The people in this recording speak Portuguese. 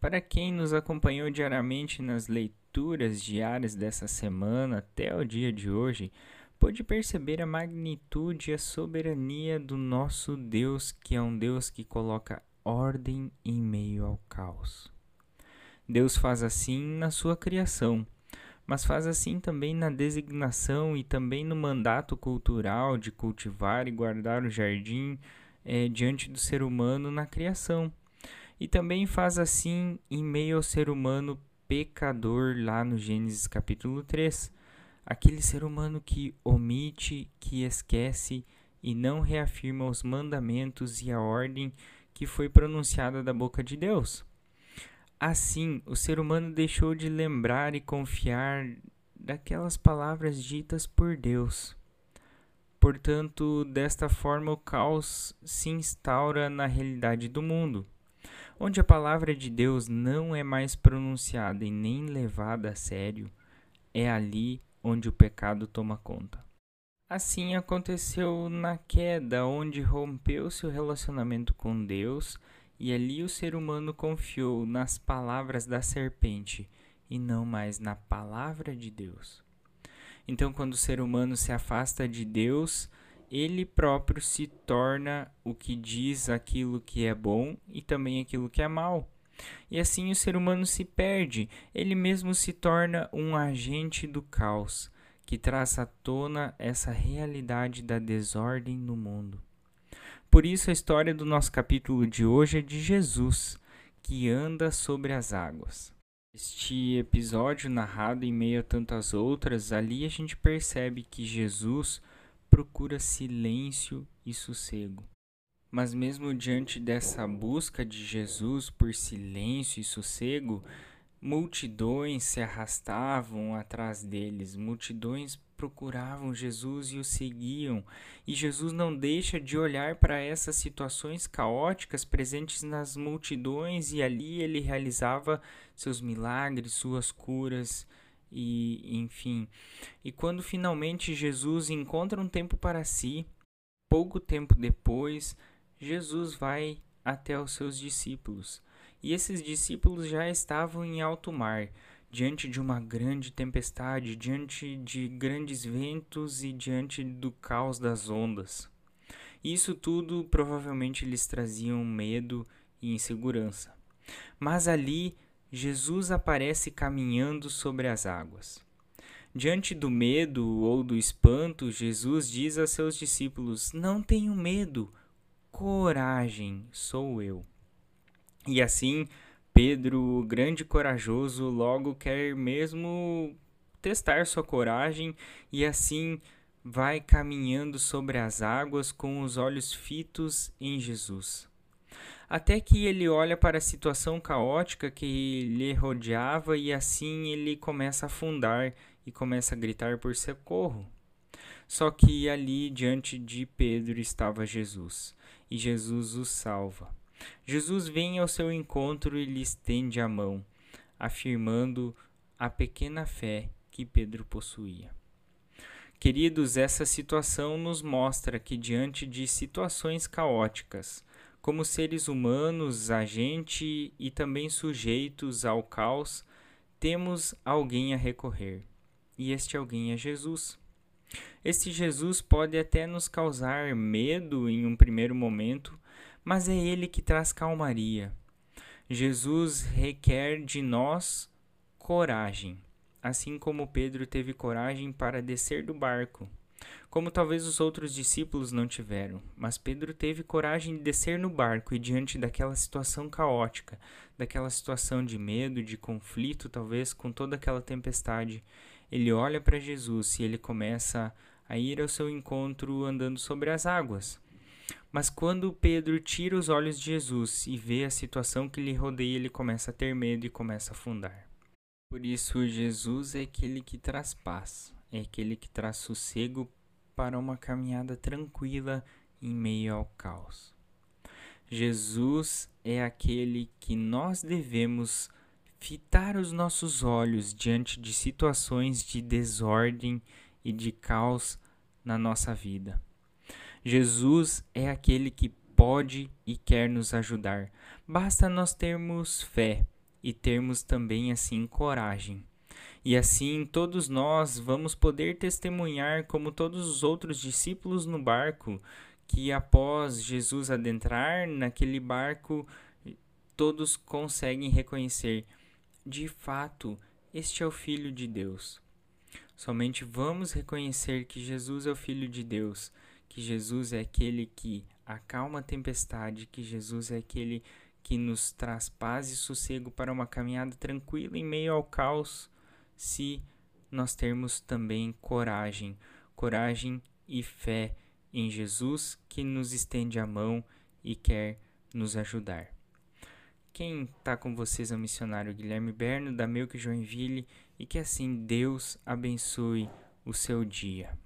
Para quem nos acompanhou diariamente nas leituras diárias dessa semana até o dia de hoje, pôde perceber a magnitude e a soberania do nosso Deus, que é um Deus que coloca ordem em meio ao caos. Deus faz assim na sua criação, mas faz assim também na designação e também no mandato cultural de cultivar e guardar o jardim é, diante do ser humano na criação. E também faz assim em meio ao ser humano pecador lá no Gênesis capítulo 3 aquele ser humano que omite, que esquece e não reafirma os mandamentos e a ordem que foi pronunciada da boca de Deus. Assim, o ser humano deixou de lembrar e confiar daquelas palavras ditas por Deus. Portanto, desta forma, o caos se instaura na realidade do mundo, onde a palavra de Deus não é mais pronunciada e nem levada a sério. É ali onde o pecado toma conta. Assim aconteceu na queda, onde rompeu-se o relacionamento com Deus e ali o ser humano confiou nas palavras da serpente e não mais na palavra de Deus. Então, quando o ser humano se afasta de Deus, ele próprio se torna o que diz aquilo que é bom e também aquilo que é mal. E assim o ser humano se perde, ele mesmo se torna um agente do caos, que traz à tona essa realidade da desordem no mundo. Por isso, a história do nosso capítulo de hoje é de Jesus, que anda sobre as águas. Este episódio, narrado em meio a tantas outras, ali a gente percebe que Jesus procura silêncio e sossego. Mas mesmo diante dessa busca de Jesus por silêncio e sossego, multidões se arrastavam atrás deles, multidões procuravam Jesus e o seguiam, e Jesus não deixa de olhar para essas situações caóticas presentes nas multidões, e ali ele realizava seus milagres, suas curas, e enfim. E quando finalmente Jesus encontra um tempo para si, pouco tempo depois, Jesus vai até os seus discípulos. E esses discípulos já estavam em alto mar, diante de uma grande tempestade, diante de grandes ventos e diante do caos das ondas. Isso tudo provavelmente lhes traziam medo e insegurança. Mas ali Jesus aparece caminhando sobre as águas. Diante do medo ou do espanto, Jesus diz a seus discípulos: Não tenham medo, coragem, sou eu. E assim, Pedro, grande corajoso, logo quer mesmo testar sua coragem e assim vai caminhando sobre as águas com os olhos fitos em Jesus. Até que ele olha para a situação caótica que lhe rodeava e assim ele começa a afundar e começa a gritar por socorro. Só que ali diante de Pedro estava Jesus e Jesus o salva. Jesus vem ao seu encontro e lhe estende a mão, afirmando a pequena fé que Pedro possuía. Queridos, essa situação nos mostra que, diante de situações caóticas, como seres humanos, agente e também sujeitos ao caos, temos alguém a recorrer. E este alguém é Jesus. Este Jesus pode até nos causar medo em um primeiro momento, mas é Ele que traz calmaria. Jesus requer de nós coragem, assim como Pedro teve coragem para descer do barco, como talvez os outros discípulos não tiveram, mas Pedro teve coragem de descer no barco e diante daquela situação caótica, daquela situação de medo, de conflito, talvez com toda aquela tempestade, ele olha para Jesus e ele começa a ir ao seu encontro andando sobre as águas. Mas quando Pedro tira os olhos de Jesus e vê a situação que lhe rodeia, ele começa a ter medo e começa a afundar. Por isso, Jesus é aquele que traz paz, é aquele que traz sossego para uma caminhada tranquila em meio ao caos. Jesus é aquele que nós devemos fitar os nossos olhos diante de situações de desordem e de caos na nossa vida. Jesus é aquele que pode e quer nos ajudar. Basta nós termos fé e termos também assim coragem. E assim todos nós vamos poder testemunhar como todos os outros discípulos no barco, que após Jesus adentrar naquele barco, todos conseguem reconhecer: de fato, este é o Filho de Deus. Somente vamos reconhecer que Jesus é o Filho de Deus, que Jesus é aquele que acalma a tempestade, que Jesus é aquele que nos traz paz e sossego para uma caminhada tranquila em meio ao caos, se nós termos também coragem, coragem e fé em Jesus que nos estende a mão e quer nos ajudar. Quem está com vocês é o missionário Guilherme Berno, da Melk Joinville, e que assim Deus abençoe o seu dia.